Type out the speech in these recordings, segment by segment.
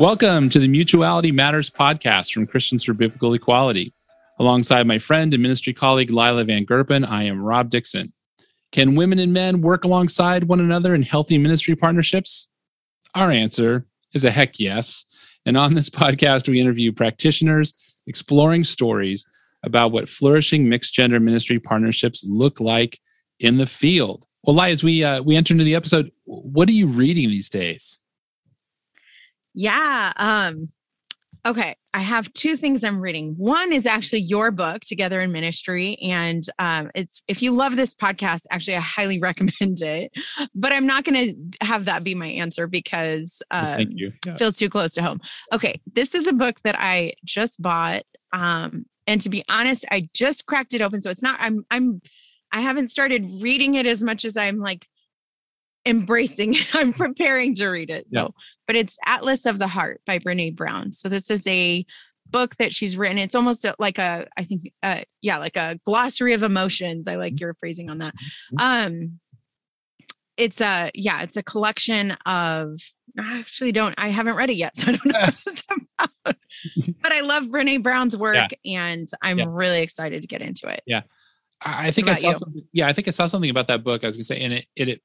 Welcome to the Mutuality Matters podcast from Christians for Biblical Equality. Alongside my friend and ministry colleague Lila Van Gerpen, I am Rob Dixon. Can women and men work alongside one another in healthy ministry partnerships? Our answer is a heck yes. And on this podcast, we interview practitioners exploring stories about what flourishing mixed gender ministry partnerships look like in the field. Well, Lai, as we uh, we enter into the episode, what are you reading these days? Yeah. Um, okay. I have two things I'm reading. One is actually your book, Together in Ministry. And um, it's if you love this podcast, actually, I highly recommend it. But I'm not going to have that be my answer because um, Thank you. it feels too close to home. Okay. This is a book that I just bought. Um, and to be honest, I just cracked it open. So it's not, I'm, I'm, I haven't started reading it as much as I'm like embracing it. i'm preparing to read it. So Yeah. but it's atlas of the heart by brene brown. So this is a book that she's written. It's almost like a i think uh yeah like a glossary of emotions. I like your phrasing on that. Um it's a yeah it's a collection of i actually don't i haven't read it yet so i don't know what it's about. But i love brene brown's work and i'm Yeah. really excited to get into it. Yeah, I think I saw something. Yeah, I think I saw something about that book. I was gonna say, and it, it, it,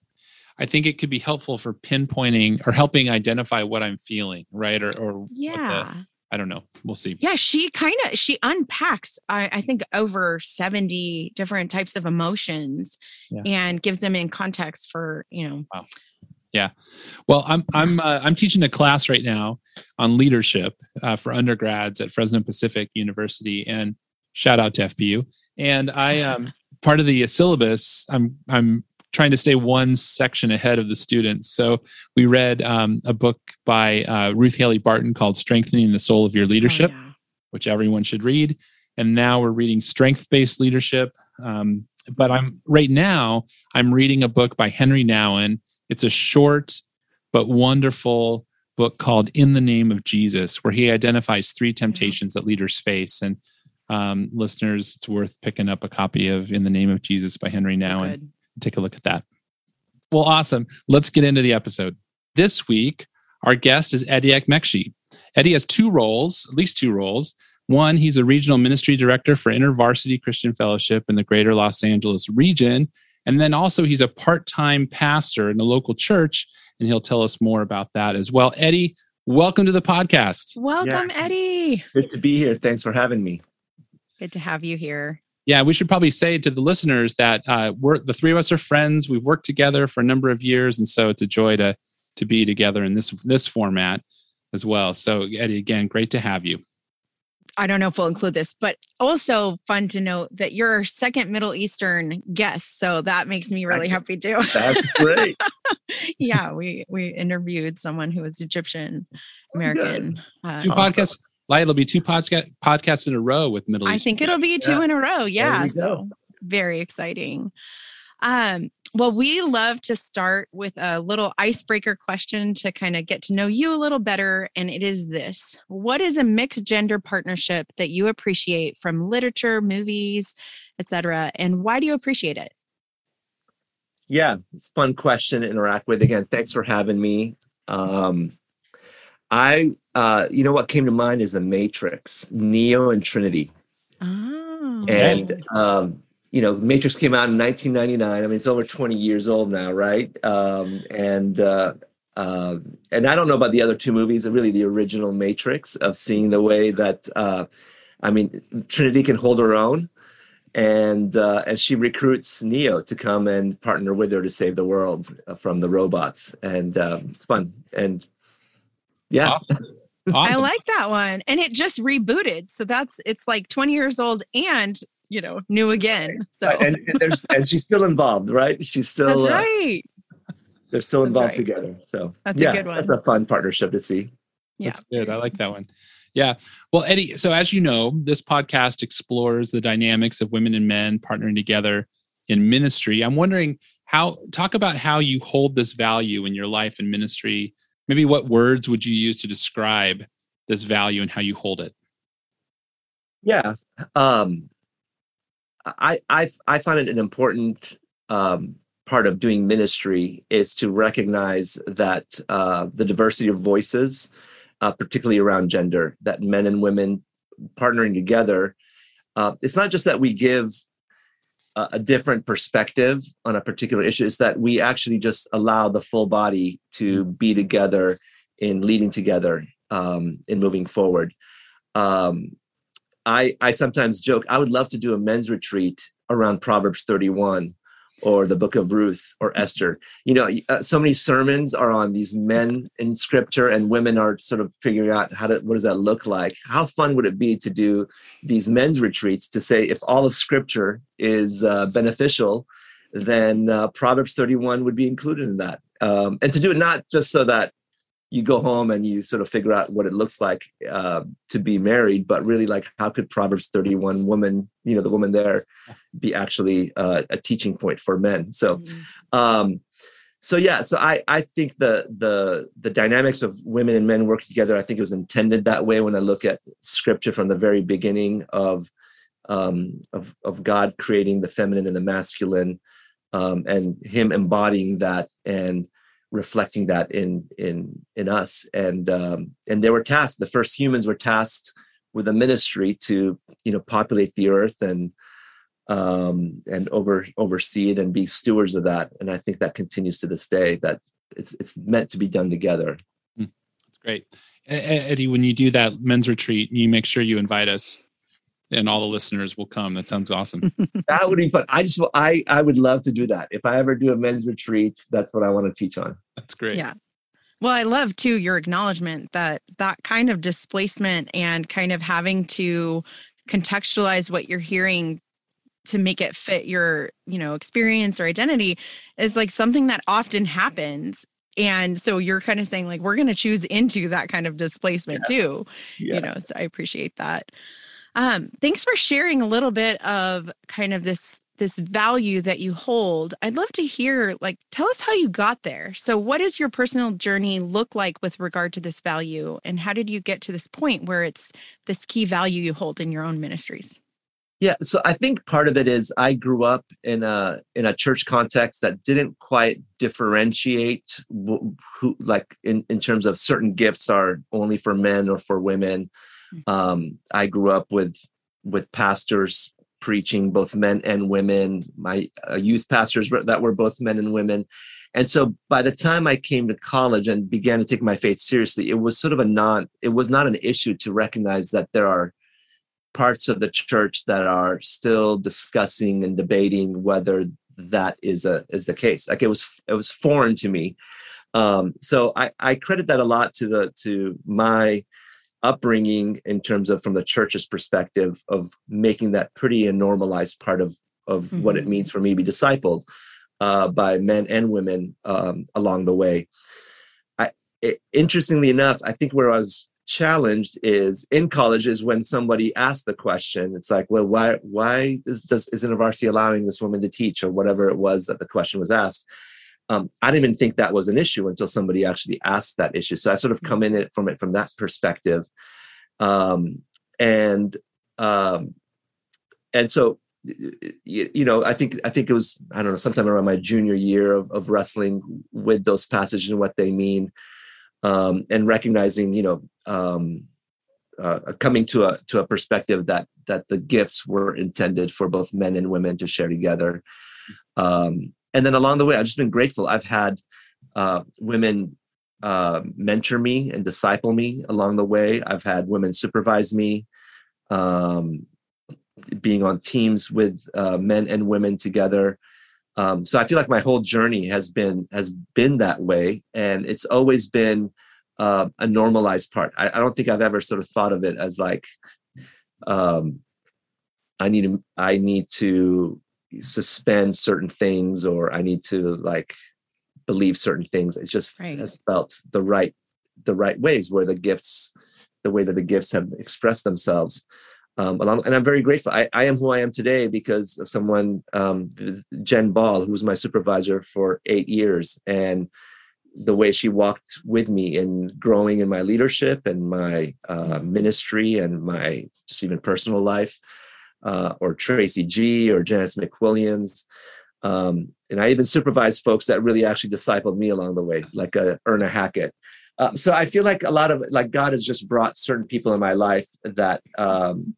I think it could be helpful for pinpointing or helping identify what I'm feeling, right? Or, or what the- yeah I don't know. We'll see. Yeah, she kind of she unpacks I, I think over 70 different types of emotions Yeah. and gives them in context for, you know, Wow. Yeah. Well, I'm I'm uh, I'm teaching a class right now on leadership uh, for undergrads at Fresno Pacific University, and shout out to FPU. And I am part of the syllabus. I'm I'm trying to stay one section ahead of the students. So we read um, a book by uh, Ruth Haley Barton called "Strengthening the Soul of Your oh, Leadership." yeah. which everyone should read. And now we're reading strength based leadership. Um, but I'm right now, I'm reading a book by Henri Nouwen. It's a short but wonderful book called In the Name of Jesus, where he identifies three temptations that leaders face. And um, listeners, it's worth picking up a copy of In the Name of Jesus by Henri Nouwen Good. Take a look at that. Well, awesome. Let's get into the episode. This week, our guest is Eddie Ekmekshi. Eddie has two roles, at least two roles. One, he's a regional ministry director for InterVarsity Christian Fellowship in the greater Los Angeles region. And then also, he's a part time pastor in the local church, and he'll tell us more about that as well. Eddie, welcome to the podcast. Welcome, Eddie. Good to be here. Thanks for having me. Good to have you here. Yeah, we should probably say to the listeners that uh, we're the three of us are friends. We've worked together for a number of years, and so it's a joy to to be together in this this format as well. So, Eddie, again, great to have you. I don't know if we'll include this, but also fun to note that you're our second Middle Eastern guest. So that makes me really happy too. That's great. yeah, we we interviewed someone who was Egyptian American. Uh, Two podcasts. Like, it'll be two podcast podcasts in a row with Middle East. I think it'll be two Yeah. in a row. Yeah. So very exciting. Um, well, we love to start with a little icebreaker question to kind of get to know you a little better. And it is this What is a mixed gender partnership that you appreciate from literature, movies, etc.? And why do you appreciate it? Yeah, it's a fun question to interact with. Again, thanks for having me. Um, I, uh, you know, what came to mind is the Matrix, Neo and Trinity, Oh, and um, you know, Matrix came out in 1999. I mean, it's over 20 years old now, right? Um, and uh, uh, and I don't know about the other two movies. Really, the original Matrix of seeing the way that uh, I mean, Trinity can hold her own, and uh, and she recruits Neo to come and partner with her to save the world uh, from the robots, and um, it's fun. And yeah, Awesome. I like that one. And it just rebooted. So that's it's like 20 years old and you know, new again. So and, and there's and she's still involved, right? She's still that's uh, right. they're still involved right. together. So That's a good one. That's a fun partnership to see. Yeah. That's good. I like that one. Yeah. Well, Eddie, so as you know, this podcast explores the dynamics of women and men partnering together in ministry. I'm wondering how, talk about how you hold this value in your life and ministry. Maybe what words would you use to describe this value and how you hold it? Yeah. Um, I, I, I find it an important um, part of doing ministry is to recognize that uh, the diversity of voices, uh, particularly around gender, that men and women partnering together, uh, it's not just that we give a, a, different perspective on a particular issue, is that we actually just allow the full body to be together in leading together um, in moving forward. Um, I, I sometimes joke, I would love to do a men's retreat around Proverbs 31 or the book of Ruth or. Esther. You know, uh, so many sermons are on these men in scripture and women are sort of figuring out how to, what does that look like? How fun would it be to do these men's retreats to say if all of scripture is uh, beneficial, then uh, Proverbs 31 would be included in that. Um, and to do it not just so that you go home and you sort of figure out what it looks like uh, to be married but really like how could proverbs 31 woman you know the woman there be actually uh, a teaching point for men so mm-hmm. um so yeah so i i think the the the dynamics of women and men working together i think it was intended that way when i look at scripture from the very beginning of um of of god creating the feminine and the masculine um and him embodying that and reflecting that in in in us. And um and they were tasked the first humans were tasked with a ministry to you know populate the earth and um and over oversee it and be stewards of that. And i think that continues to this day that it's it's meant to be done together. Hmm. that's great. Eddie when you do that men's retreat you make sure you invite us and all the listeners will come. That sounds awesome. that would be fun. I just I I would love to do that. If I ever do a men's retreat, that's what I want to teach on. That's great. Yeah. Well, I love too your acknowledgement that that kind of displacement and kind of having to contextualize what you're hearing to make it fit your, you know, experience or identity is like something that often happens and so you're kind of saying like we're going to choose into that kind of displacement yeah. too yeah. you know so i appreciate that um, thanks for sharing a little bit of kind of this this value that you hold. I'd love to hear like tell us how you got there. So what does your personal journey look like with regard to this value and how did you get to this point where it's this key value you hold in your own ministries? Yeah, so I think part of it is I grew up in a in a church context that didn't quite differentiate who, like in in terms of certain gifts are only for men or for women um, I grew up with with pastors preaching, both men and women. My uh, youth pastors that were both men and women. And so by the time I came to college and began to take my faith seriously, it was sort of a non, it was not an issue to recognize that there are parts of the church that are still discussing and debating whether that is a is the case. Like it was it was foreign to me. Um, so I, I credit that a lot to the to my upbringing in terms of from the church's perspective of making that pretty a normalized part of of mm-hmm. what it mm-hmm. means for me to be discipled uh, by men and women um, along the way. I, it, interestingly enough, I think where I was challenged is in college is when somebody asked the question. It's like, well, why why is, does InterVarsity allowing this woman to teach or whatever it was that the question was asked? Um, I didn't even think that was an issue until somebody actually asked that issue. So I sort of come in it from it from that perspective, um, and um, and so you, you, know I think I think it was I don't know sometime around my junior year of, of wrestling with those passages and what they mean, um, and recognizing you know um, uh, coming to a to a perspective that that the gifts were intended for both men and women to share together. Um, and then along the way i've just been grateful. I've had uh, women uh, mentor me and disciple me along the way. I've had women supervise me um, being on teams with uh, men and women together. Um, so i feel like my whole journey has been has been that way. And it's always been uh, a normalized part. I, I, don't think i've ever sort of thought of it as like um, i need to i need to suspend certain things or I need to like believe certain things. It just right. has felt the right the right ways where the gifts the way that the gifts have expressed themselves um, along, and I'm very grateful. I, I am who I am today because of someone, um, Jen Ball, who was my supervisor for eight years, and the way she walked with me in growing in my leadership and my uh, ministry and my just even personal life, uh, or Tracy G or Janice McWilliams. Um, and I even supervised folks that really actually discipled me along the way, like uh, Erna Hackett. Uh, so I feel like a lot of like God has just brought certain people in my life that um,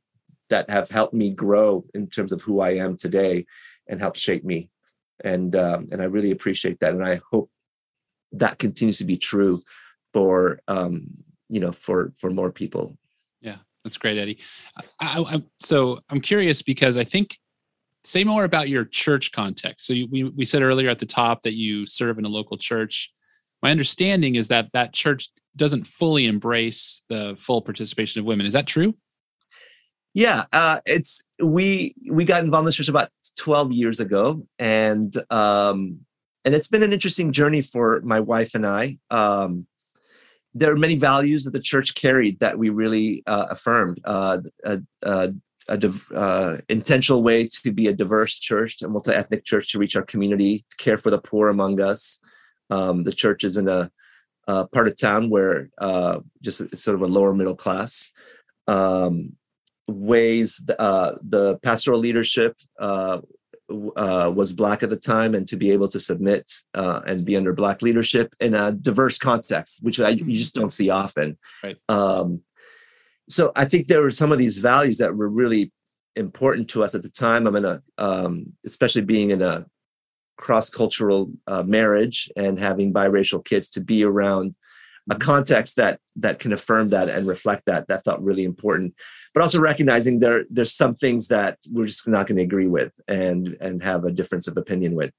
that have helped me grow in terms of who I am today and helped shape me. And um, and I really appreciate that. And I hope that continues to be true for um, you know for for more people. Yeah, that's great, Eddie. I, I, so I'm curious because I think say more about your church context. So you, we we said earlier at the top that you serve in a local church. My understanding is that that church doesn't fully embrace the full participation of women. Is that true? Yeah, uh, it's we we got involved in this church about 12 years ago, and um, and it's been an interesting journey for my wife and I. Um, there are many values that the church carried that we really uh, affirmed. Uh, a, a, a div- uh, intentional way to be a diverse church, a multi-ethnic church to reach our community, to care for the poor among us. Um, the church is in a, part of town where uh, just sort of a lower middle class. Um, ways uh, the pastoral leadership uh, was black at the time and to be able to submit uh, and be under black leadership in a diverse context which I, you just don't see often right. um, so i think there were some of these values that were really important to us at the time i'm in a um, especially being in a cross-cultural uh, marriage and having biracial kids to be around a context that that can affirm that and reflect that that felt really important but also recognizing there there's some things that we're just not going to agree with and and have a difference of opinion with.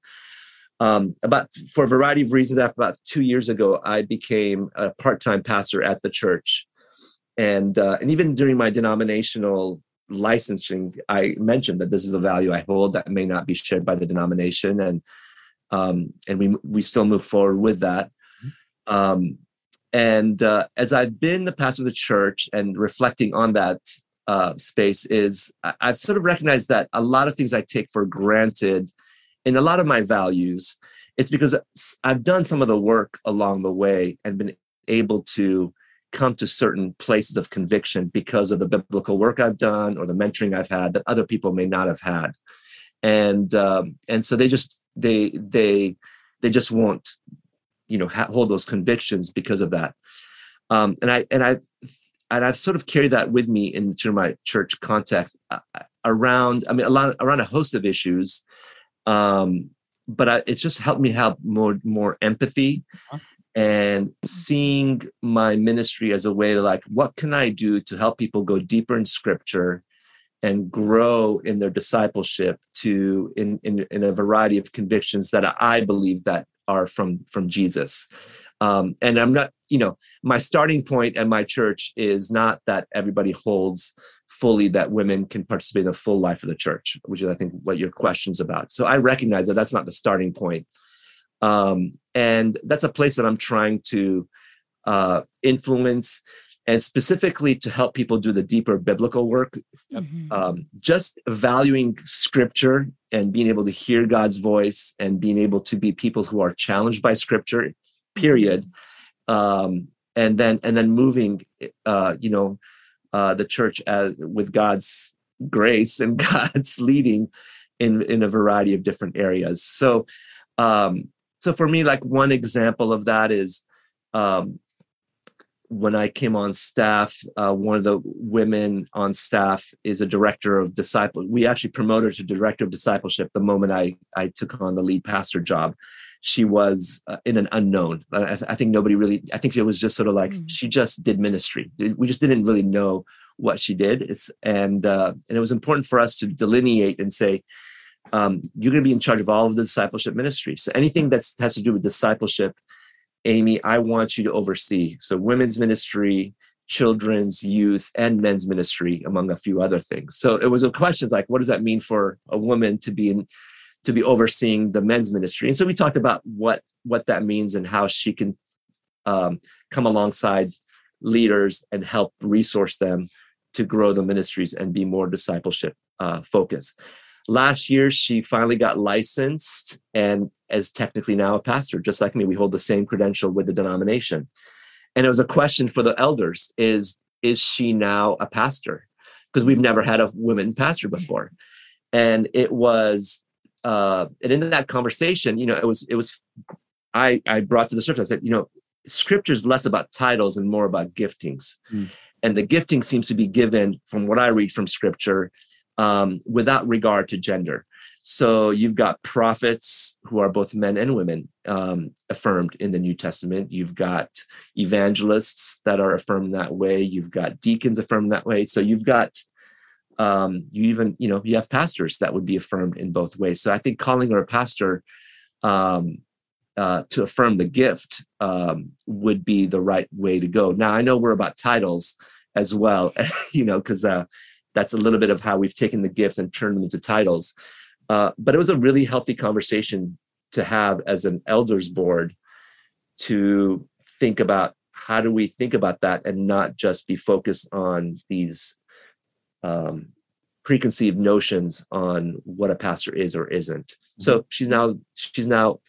Um, about for a variety of reasons after about two years ago i became a part-time pastor at the church. And uh, and even during my denominational licensing i mentioned that this is the value i hold that may not be shared by the denomination and um, and we we still move forward with that. Mm-hmm. um, and uh, as I've been the pastor of the church and reflecting on that uh, space, is I've sort of recognized that a lot of things I take for granted in a lot of my values, it's because I've done some of the work along the way and been able to come to certain places of conviction because of the biblical work I've done or the mentoring I've had that other people may not have had, and um, and so they just they they they just won't you know ha- hold those convictions because of that um, and i and i and i've sort of carried that with me into my church context uh, around i mean a lot around a host of issues um, but I, it's just helped me have more more empathy uh-huh. and seeing my ministry as a way to like what can i do to help people go deeper in scripture and grow in their discipleship to in, in in a variety of convictions that i believe that are from from Jesus. Um, and I'm not, you know, my starting point at my church is not that everybody holds fully that women can participate in the full life of the church, which is, I think, what your question's about. So I recognize that that's not the starting point. Um, and that's a place that I'm trying to uh, influence and specifically to help people do the deeper biblical work mm-hmm. um, just valuing scripture and being able to hear god's voice and being able to be people who are challenged by scripture period mm-hmm. um, and then and then moving uh, you know uh, the church as with god's grace and god's leading in in a variety of different areas so um so for me like one example of that is um when I came on staff, uh, one of the women on staff is a director of disciple. We actually promoted her to director of discipleship the moment I I took on the lead pastor job. She was uh, in an unknown. I, I, think nobody really. I think it was just sort of like mm. she just did ministry. We just didn't really know what she did. It's and uh, and it was important for us to delineate and say. Um, you're going to be in charge of all of the discipleship ministry. So anything that has to do with discipleship Amy, I want you to oversee. So, women's ministry, children's, youth, and men's ministry, among a few other things. So, it was a question like, what does that mean for a woman to be in, to be overseeing the men's ministry? And so, we talked about what what that means and how she can um, come alongside leaders and help resource them to grow the ministries and be more discipleship uh, focused. Last year, she finally got licensed and is technically now a pastor, just like me. We hold the same credential with the denomination. And it was a question for the elders: is is she now a pastor? Because we've never had a woman pastor before, and it was. Uh, and in that conversation, you know, it was it was. I I brought to the surface. I said, you know, scripture is less about titles and more about giftings. Mm. And the gifting seems to be given, from what I read from scripture, um, without regard to gender. So you've got prophets who are both men and women um, affirmed in the New Testament. You've got evangelists that are affirmed that way. You've got deacons affirmed that way. So you've got um, you even you know you have pastors that would be affirmed in both ways. So I think calling her a pastor um, uh, to affirm the gift um, would be the right way to go. Now I know we're about titles as well, you know, because uh, that's a little bit of how we've taken the gifts and turned them into titles. Uh, but it was a really healthy conversation to have as an elders board to think about how do we think about that and not just be focused on these um, preconceived notions on what a pastor is or isn't. Mm-hmm. So she's now she's now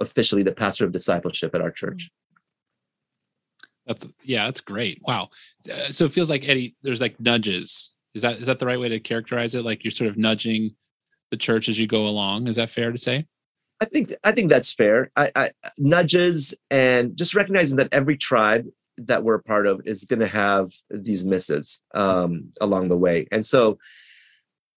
officially the pastor of discipleship at our church. That's yeah, that's great. Wow. So it feels like Eddie, there's like nudges. Is that is that the right way to characterize it? Like you're sort of nudging the church as you go along. Is that fair to say? I think I think that's fair. I, I nudges and just recognizing that every tribe that we're a part of is going to have these misses um, along the way, and so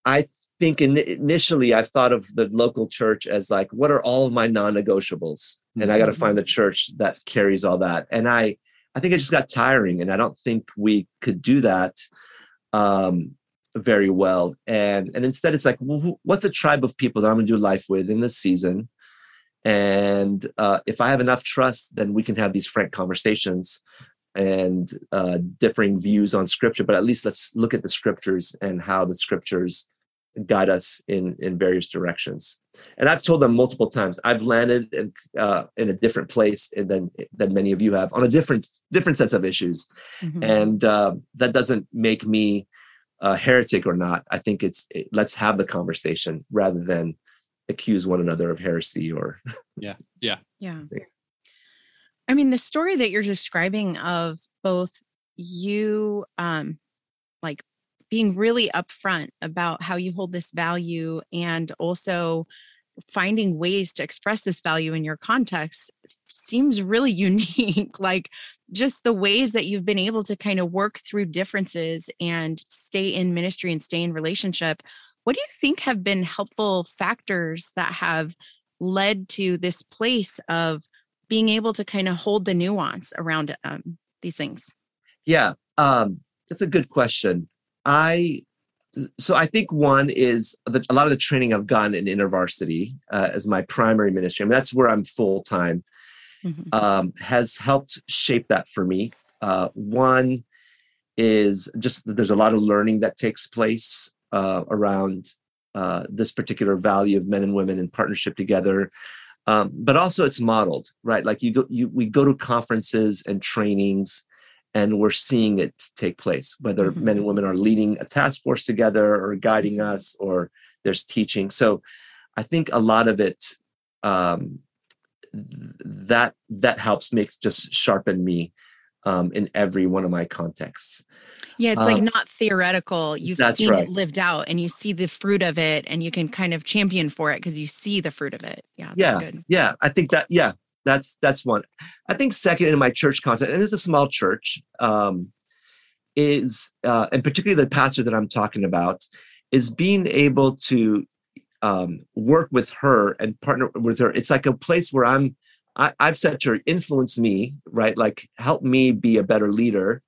I think in, initially I thought of the local church as like, what are all of my non-negotiables? And I got to find the church that carries all that. And I, I think it just got tiring, and I don't think we could do that um, very well. And and instead, it's like, well, what's the tribe of people that I'm going to do life with in this season? And uh, if I have enough trust, then we can have these frank conversations and uh, differing views on scripture. But at least let's look at the scriptures and how the scriptures guide us in in various directions. And I've told them multiple times. I've landed in uh, in a different place than than many of you have on a different different sets of issues, mm-hmm. and uh, that doesn't make me a heretic or not. I think it's it, let's have the conversation rather than accuse one another of heresy or yeah yeah yeah. I mean, the story that you're describing of both you um like being really upfront about how you hold this value and also finding ways to express this value in your context seems really unique like just the ways that you've been able to kind of work through differences and stay in ministry and stay in relationship what do you think have been helpful factors that have led to this place of being able to kind of hold the nuance around um, these things yeah um, that's a good question I so I think one is the, a lot of the training I've gotten in InterVarsity uh, as my primary ministry. I mean, that's where I'm full time. Mm-hmm. Um, has helped shape that for me. Uh, one is just there's a lot of learning that takes place uh, around uh, this particular value of men and women in partnership together. Um, but also it's modeled, right? Like you go, you we go to conferences and trainings and we're seeing it take place whether mm-hmm. men and women are leading a task force together or guiding us or there's teaching so i think a lot of it um, that that helps makes just sharpen me um, in every one of my contexts yeah it's um, like not theoretical you've seen right. it lived out and you see the fruit of it and you can kind of champion for it because you see the fruit of it yeah yeah yeah i think that yeah that's that's one. I think second in my church context, and it's a small church, um, is uh, and particularly the pastor that I'm talking about is being able to um, work with her and partner with her. It's like a place where I'm. I, I've said to her, influence me, right? Like help me be a better leader.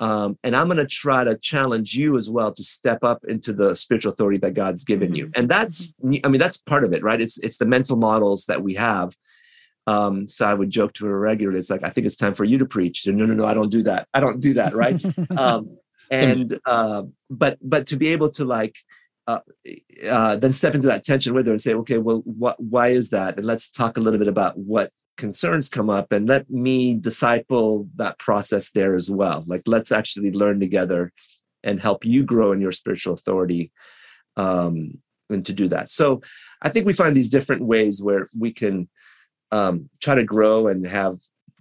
Um, and I'm going to try to challenge you as well to step up into the spiritual authority that God's given mm-hmm. you. And that's, I mean, that's part of it, right? It's it's the mental models that we have um, so I would joke to her regularly. It's like, I think it's time for you to preach. no, no, no, I don't do that. I don't do that. Right. um, and, uh, but, but to be able to like, uh, uh, then step into that tension with her and say, okay, well, what, why is that? And let's talk a little bit about what, concerns come up and let me disciple that process there as well like let's actually learn together and help you grow in your spiritual authority um, and to do that so i think we find these different ways where we can um, try to grow and have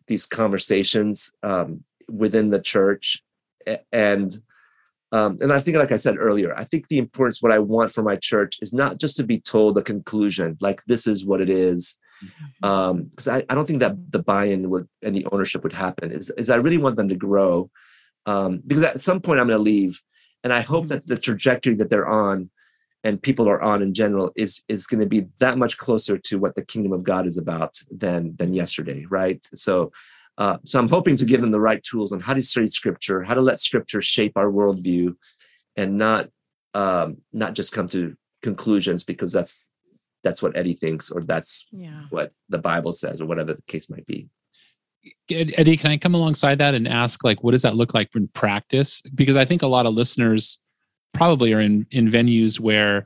these conversations um, within the church and um, and I think, like I said earlier, I think the importance, what I want for my church is not just to be told the conclusion, like this is what it is, because mm-hmm. um, I, I don't think that the buy-in would and the ownership would happen. Is, is I really want them to grow, um, because at some point I'm going to leave, and I hope that the trajectory that they're on, and people are on in general, is is going to be that much closer to what the kingdom of God is about than than yesterday, right? So uh, so I'm hoping to give them the right tools on how to study scripture, how to let scripture shape our worldview, and not um, not just come to conclusions because that's that's what Eddie thinks or that's yeah. what the Bible says or whatever the case might be. Eddie, can I come alongside that and ask, like, what does that look like in practice? Because I think a lot of listeners probably are in in venues where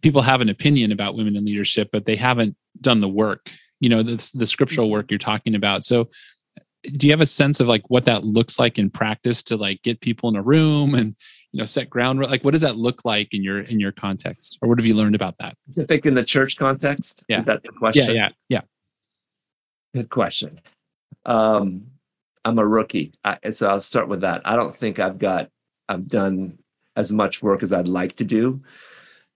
people have an opinion about women in leadership, but they haven't done the work. You know, the, the scriptural mm-hmm. work you're talking about. So, do you have a sense of like what that looks like in practice to like get people in a room and you know set ground like what does that look like in your in your context? Or what have you learned about that? I think in the church context? Yeah. is that the question? yeah yeah yeah. Good question. Um i'm a rookie. I, so i'll start with that. I don't think i've got i've done as much work as i'd like to do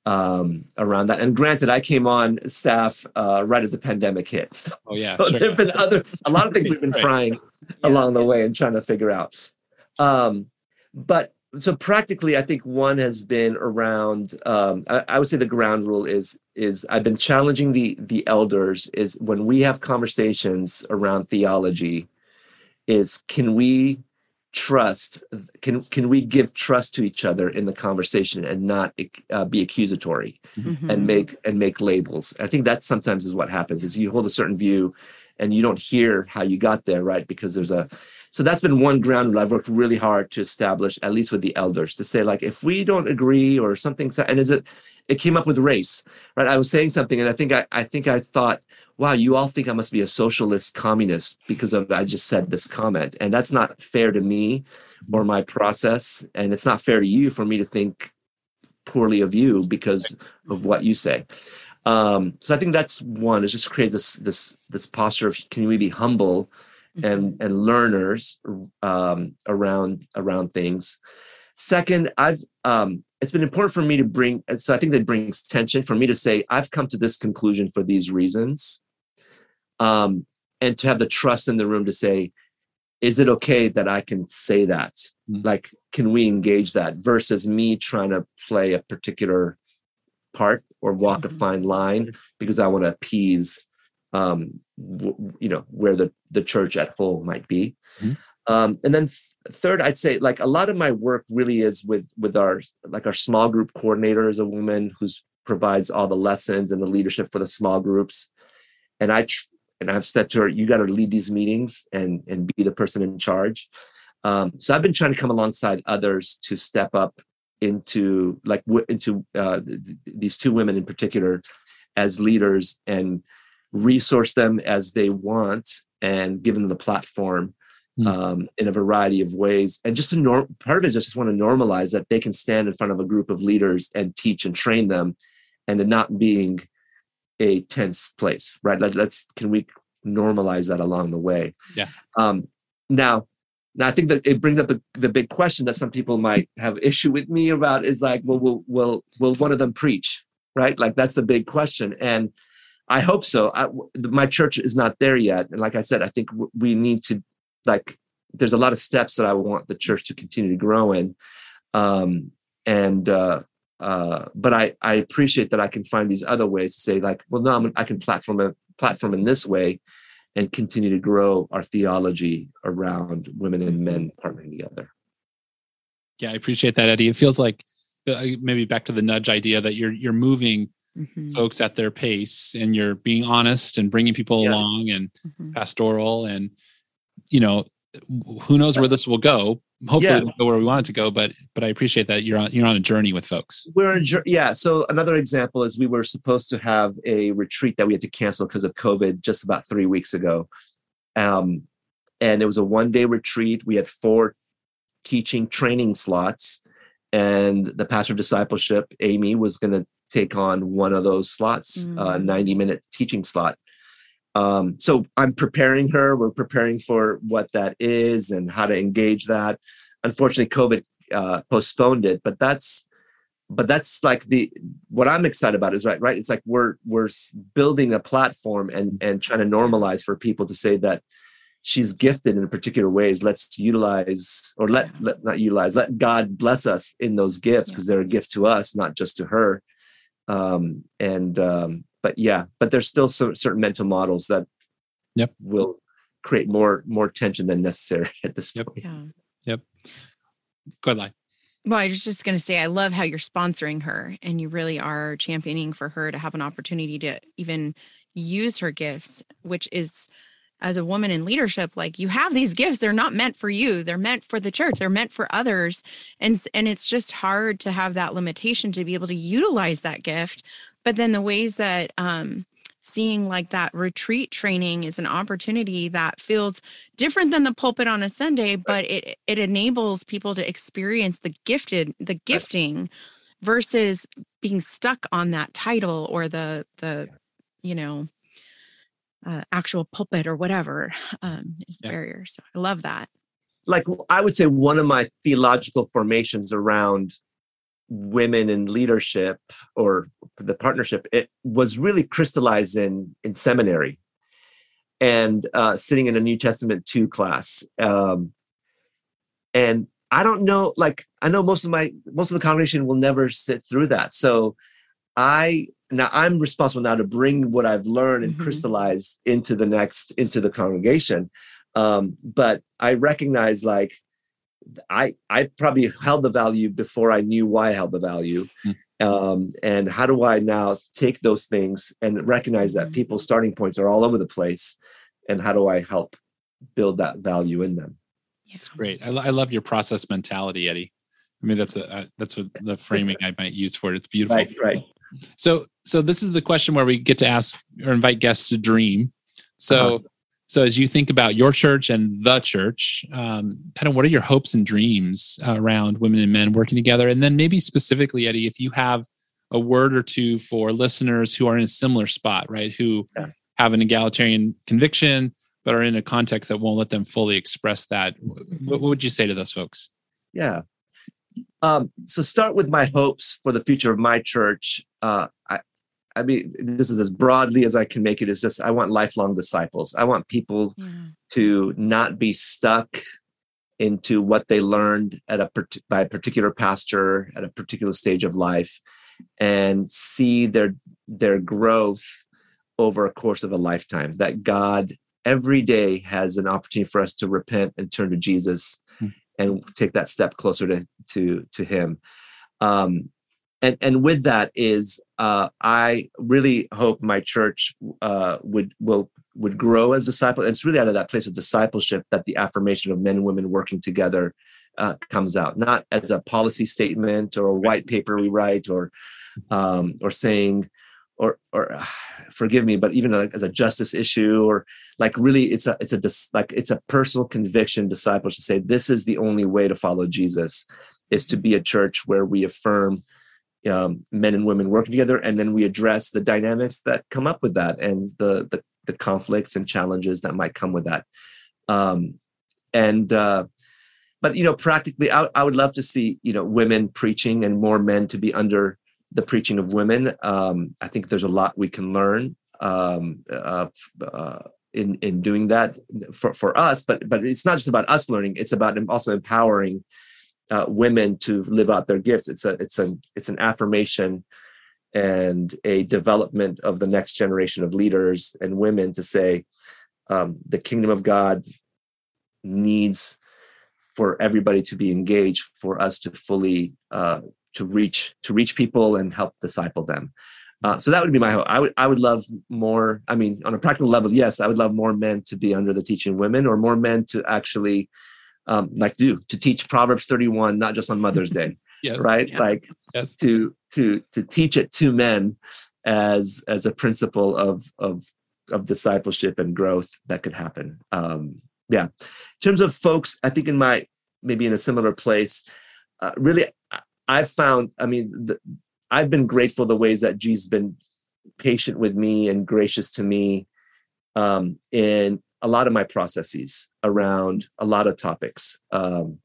um, around that. And granted, I came on staff uh, right as the pandemic hit. Oh yeah. So sure. there've been other a lot of things we've been right. trying yeah. along the way and trying to figure out. Um, but so practically, I think one has been around. Um, I, I would say the ground rule is is I've been challenging the the elders is when we have conversations around theology, is can we trust can can we give trust to each other in the conversation and not uh, be accusatory mm-hmm. and make and make labels? I think that sometimes is what happens is you hold a certain view and you don't hear how you got there right? Because there's a so that's been one ground that i've worked really hard to establish at least with the elders to say like if we don't agree or something and is it it came up with race right? I was saying something and i think i i think i thought wow, you all think I must be a socialist communist because of I just said this comment. And that's not fair to me or my process. And it's not fair to you for me to think poorly of you because of what you say. Um, so I think that's one is just create this this this posture of can we be humble and mm-hmm. and learners um, around around things. Second, I've um, it's been important for me to bring so I think that brings tension for me to say I've come to this conclusion for these reasons um, and to have the trust in the room to say is it okay that i can say that mm-hmm. like can we engage that versus me trying to play a particular part or walk mm-hmm. a fine line because i want to appease um, w- you know where the the church at whole might be mm-hmm. um, and then third i'd say like a lot of my work really is with with our like our small group coordinator is a woman who's provides all the lessons and the leadership for the small groups and i tr- and I've said to her, "You got to lead these meetings and and be the person in charge." Um, so I've been trying to come alongside others to step up into like w- into uh, th- these two women in particular as leaders and resource them as they want and give them the platform mm. um, in a variety of ways. And just to norm- part of it is just want to normalize that they can stand in front of a group of leaders and teach and train them, and to not being a tense place, right? Let, us can we normalize that along the way? Yeah. Um, now, now I think that it brings up the, the big question that some people might have issue with me about is like, well, will will will one of them preach, right? Like that's the big question, and I hope so. I, my church is not there yet, and like I said, I think we need to like. There's a lot of steps that I want the church to continue to grow in, um, and uh, uh, but I, I appreciate that I can find these other ways to say like, well, no, I'm, i can platform a platform in this way and continue to grow our theology around women and men partnering together. Yeah, I appreciate that, Eddie. It feels like uh, maybe back to the nudge idea that you're you're moving mm-hmm. folks at their pace and you're being honest and bringing people yeah. along and mm-hmm. pastoral and you know who knows where this will go hopefully Yeah. it'll go where we want it to go. But but I appreciate that you're on you're on a journey with folks. We're in, jour- yeah. So another example is we were supposed to have a retreat that we had to cancel because of COVID just about three weeks ago. Um, and it was a one day retreat. We had four teaching training slots, and the pastor of discipleship, Amy, was going to take on one of those slots, uh, Mm. 90 minute teaching slot. Um, so I'm preparing her. We're preparing for what that is and how to engage that. Unfortunately, COVID uh, postponed it, but that's but that's like the what I'm excited about is right, right. It's like we're we're building a platform and and trying to normalize for people to say that she's gifted in particular ways. Let's utilize or let, let not utilize. Let God bless us in those gifts because they're a gift to us, not just to her. Um, and um, but yeah, but there's still some certain mental models that Yep. will create more more tension than necessary at this Yep. point. Yeah. Go ahead, Lai. Well, I was just going to say, I love how you're sponsoring her and you really are championing for her to have an opportunity to even use her gifts, which is as a woman in leadership, like you have these gifts, they're not meant for you. They're meant for the church. They're meant for others. And, and it's just hard to have that limitation to be able to utilize that gift. But then the ways that, um, seeing like that retreat training is an opportunity that feels different than the pulpit on a Sunday, but it it enables people to experience the gifted, the gifting versus being stuck on that title or the the you know uh, actual pulpit or whatever um, is the Yeah. barrier. So I love that. like I would say one of my theological formations around women in leadership or the partnership it was really crystallized in in seminary and uh, sitting in a New Testament two class. Um, and I don't know, like I know most of my most of the congregation will never sit through that. So I now I'm responsible now to bring what I've learned and Mhm. crystallize into the next into the congregation. Um, but I recognize like I I probably held the value before I knew why I held the value. Mm. Um, and how do I now take those things and recognize that Mhm. people's starting points are all over the place? And how do I help build that value in them? Yeah. Great. I, lo- I love your process mentality, Eddie. I mean, that's a uh, that's what the framing I might use for it. It's beautiful. Right, right. So, so this is the question where we get to ask or invite guests to dream. So, Uh-huh. So as you think about your church and the church, um, kind of what are your hopes and dreams around women and men working together? And then maybe specifically, Eddie, if you have a word or two for listeners who are in a similar spot, right? Who Yeah. have an egalitarian conviction, but are in a context that won't let them fully express that. What, what would you say to those folks? Yeah. Um, so start with my hopes for the future of my church. Uh, I, I mean, this is as broadly as I can make it. Is just I want lifelong disciples. I want people Yeah. to not be stuck into what they learned at a by a particular pastor at a particular stage of life, and see their their growth over a course of a lifetime. That God every day has an opportunity for us to repent and turn to Jesus Hmm. and take that step closer to to to Him. Um, and and with that is uh, I really hope my church uh, would will would grow as disciple. It's really out of that place of discipleship that the affirmation of men and women working together uh, comes out, not as a policy statement or a white paper we write or um, or saying or or uh, forgive me, but even as a justice issue or like really it's a it's a dis, like it's a personal conviction discipleship to say this is the only way to follow Jesus is to be a church where we affirm um, men and women working together, and then we address the dynamics that come up with that and the the, the conflicts and challenges that might come with that. Um, and uh, but you know, practically, I, I would love to see you know women preaching and more men to be under the preaching of women. Um, I think there's a lot we can learn um, uh, uh, in in doing that for for us. But but it's not just about us learning; it's about also empowering uh, women to live out their gifts. It's a it's a it's an affirmation and a development of the next generation of leaders and women to say um, the kingdom of God needs for everybody to be engaged for us to fully uh, to reach to reach people and help disciple them. Uh, so that would be my hope. I would I would love more. I mean, on a practical level, yes, I would love more men to be under the teaching women, or more men to actually um, like do to teach Proverbs 31, not just on Mother's Day, Yes. right? Yeah. Like Yes. to to to teach it to men as as a principle of of of discipleship and growth that could happen. Um, yeah. In terms of folks, I think in my maybe in a similar place, uh, really, I've found. I mean, the, I've been grateful the ways that Jesus been patient with me and gracious to me um, in a lot of my processes around a lot of topics. Um,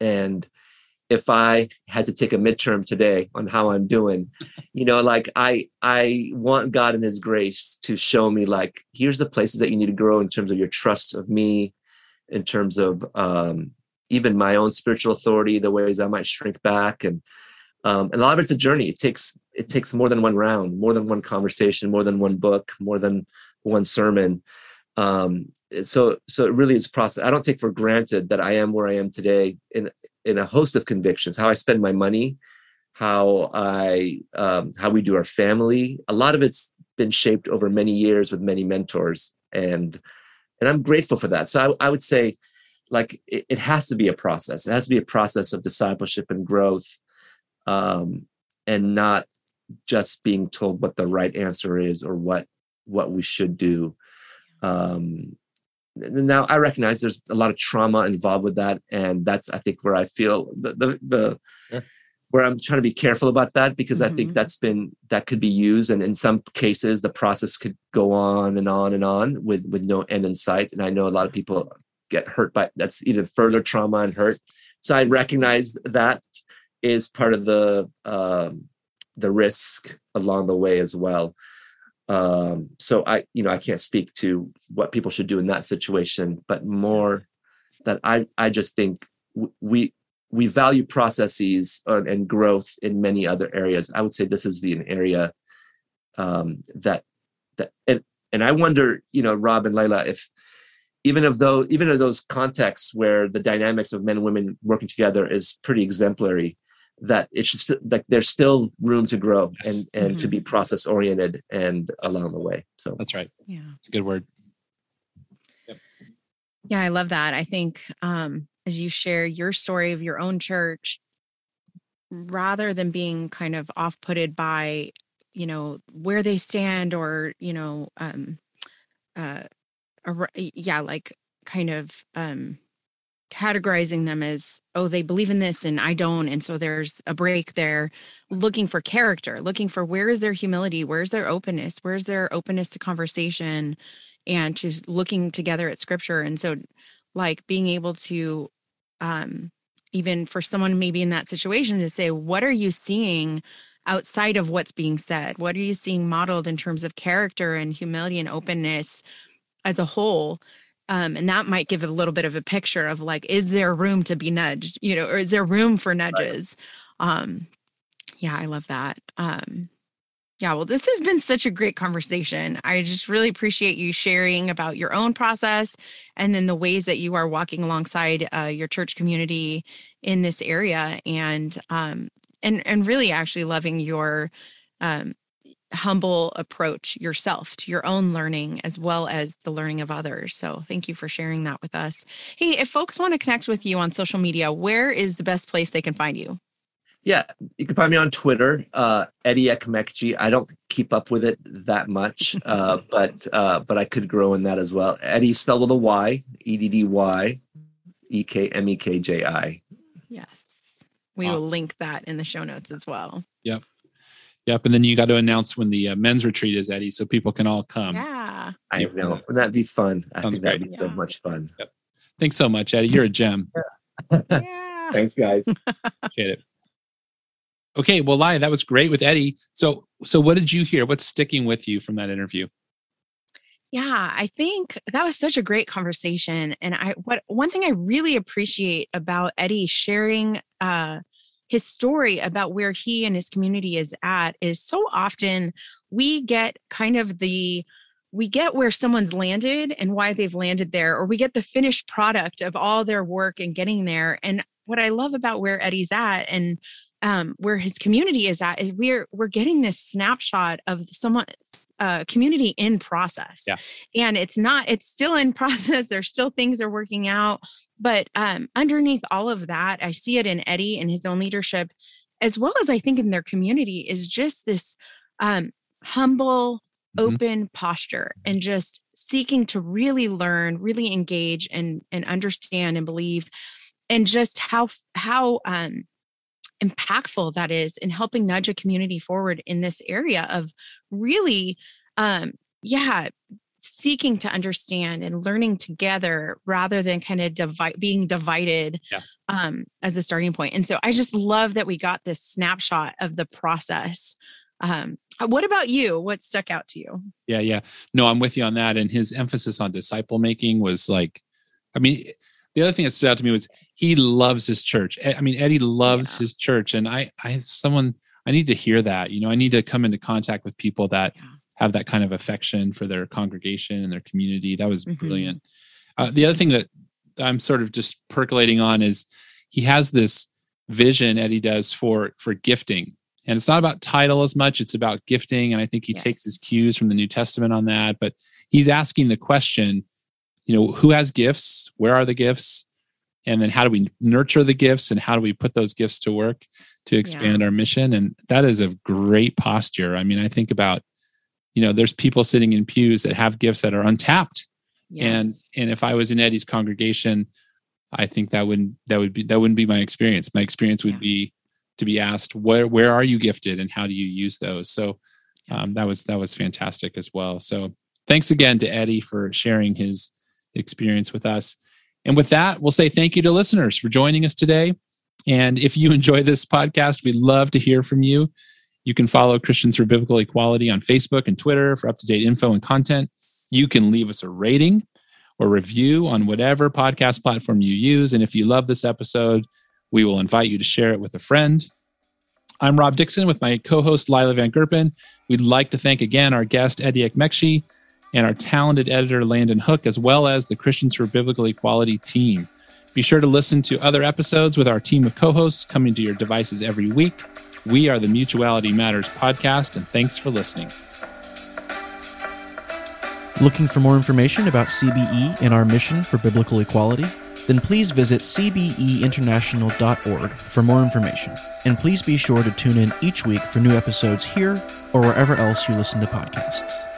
and if I had to take a midterm today on how I'm doing, you know, like I I want God in His grace to show me like here's the places that you need to grow in terms of your trust of me, in terms of um, even my own spiritual authority, the ways I might shrink back, and um, and a lot of it's a journey. It takes it takes more than one round, more than one conversation, more than one book, more than one sermon. Um, so so it really is a process. I don't take for granted that I am where I am today in in a host of convictions. How I spend my money, how I um, how we do our family. A lot of it's been shaped over many years with many mentors, and and I'm grateful for that. So I, I would say, like it, it has to be a process. It has to be a process of discipleship and growth, um, and not just being told what the right answer is or what what we should do. Um, now I recognize there's a lot of trauma involved with that, and that's I think where I feel the the, the Sure. where I'm trying to be careful about that because I think Mhm. that's been that could be used, and in some cases the process could go on and on and on with with no end in sight. And I know a lot of people get hurt by that's even further trauma and hurt. So I recognize that is part of the um, the risk along the way as well um so i you know i can't speak to what people should do in that situation but more that i i just think we we value processes and growth in many other areas. I would say this is the an area um that that and and i wonder you know rob and layla if even of those even of those contexts where the dynamics of men and women working together is pretty exemplary that it's just like there's still room to grow Yes. and and to be process oriented and along the way so That's right. Yeah. It's a good word. Yeah, I love that. I think um, as you share your story of your own church, rather than being kind of off putted by, you know, where they stand or, you know, um, uh, ar- yeah, like kind of um, categorizing them as, oh, they believe in this and I don't. And so there's a break there, looking for character, looking for where is their humility? Where's their openness? Where's their openness to conversation? and just looking together at scripture and so like being able to um even for someone maybe in that situation to say what are you seeing outside of what's being said what are you seeing modeled in terms of character and humility and openness as a whole um, and that might give a little bit of a picture of like is there room to be nudged you know or is there room for nudges? Um yeah i love that. Um yeah, well, this has been such a great conversation. I just really appreciate you sharing about your own process and then the ways that you are walking alongside uh, your church community in this area, and um, and and really actually loving your um, humble approach yourself to your own learning as well as the learning of others. So thank you for sharing that with us. Hey, if folks want to connect with you on social media, where is the best place they can find you? yeah you can find me on twitter uh eddie ekmekji i don't keep up with it that much uh but uh but i could grow in that as well eddie spelled with a y e-d-d-y e-k-m-e-k-j-i Yes. We will link that in the show notes as well. Yep. And then you got to announce when the uh, men's retreat is, Eddie, so people can all come. yeah. i know wouldn't that be fun i Sounds think that'd be great. so much fun Thanks so much, Eddie. You're a gem. Yeah. thanks guys Appreciate it. Okay, well, Lai, that was great with Eddie. So, so what did you hear? What's sticking with you from that interview? Yeah, I think that was such a great conversation. And I what one thing I really appreciate about Eddie sharing uh his story about where he and his community is at is so often we get kind of the we get where someone's landed and why they've landed there, or we get the finished product of all their work and getting there. And what I love about where Eddie's at and um, where his community is at is we're we're getting this snapshot of someone uh, community in process Yeah. and it's not it's still in process there's still things are working out but um, underneath all of that i see it in eddie and his own leadership as well as i think in their community is just this um, humble Mhm. open posture and just seeking to really learn really engage and and understand and believe and just how how um impactful that is in helping nudge a community forward in this area of really um yeah seeking to understand and learning together rather than kind of divide being divided Yeah. um as a starting point and so i just love that we got this snapshot of the process um uh, what about you what stuck out to you Yeah, yeah. No, I'm with you on that. And his emphasis on disciple making was like, I mean, the other thing that stood out to me was he loves his church. I mean, Eddie loves Yeah. his church, and I, I, someone, I need to hear that. You know, I need to come into contact with people that Yeah. have that kind of affection for their congregation and their community. That was Mhm. brilliant. Uh, the other thing that I'm sort of just percolating on is he has this vision Eddie does for for gifting and it's not about title as much it's about gifting and i think he takes his cues from the new testament on that but he's asking the question you know who has gifts where are the gifts and then how do we nurture the gifts and how do we put those gifts to work to expand our mission? And that is a great posture. I mean i think about you know there's people sitting in pews that have gifts that are untapped. And yes. and and if i was in eddie's congregation i think that wouldn't that would be that wouldn't be my experience. My experience would Yeah. be to be asked where where are you gifted and how do you use those? So um, that was that was fantastic as well. So thanks again to eddie for sharing his experience with us and with that we'll say thank you to listeners for joining us today and if you enjoy this podcast we'd love to hear from you you can follow christians for biblical equality on facebook and twitter for up-to-date info and content you can leave us a rating or review on whatever podcast platform you use. And if you love this episode, we will invite you to share it with a friend. I'm Rob Dixon with my co host Lila Van Gerpen. We'd like to thank again our guest, Eddie Ekmekji, and our talented editor, Landon Hook, as well as the Christians for Biblical Equality team. Be sure to listen to other episodes with our team of co hosts coming to your devices every week. We are the Mutuality Matters podcast, and thanks for listening. Looking for more information about CBE and our mission for biblical equality? Then please visit cbeinternational.org for more information. And please be sure to tune in each week for new episodes here or wherever else you listen to podcasts.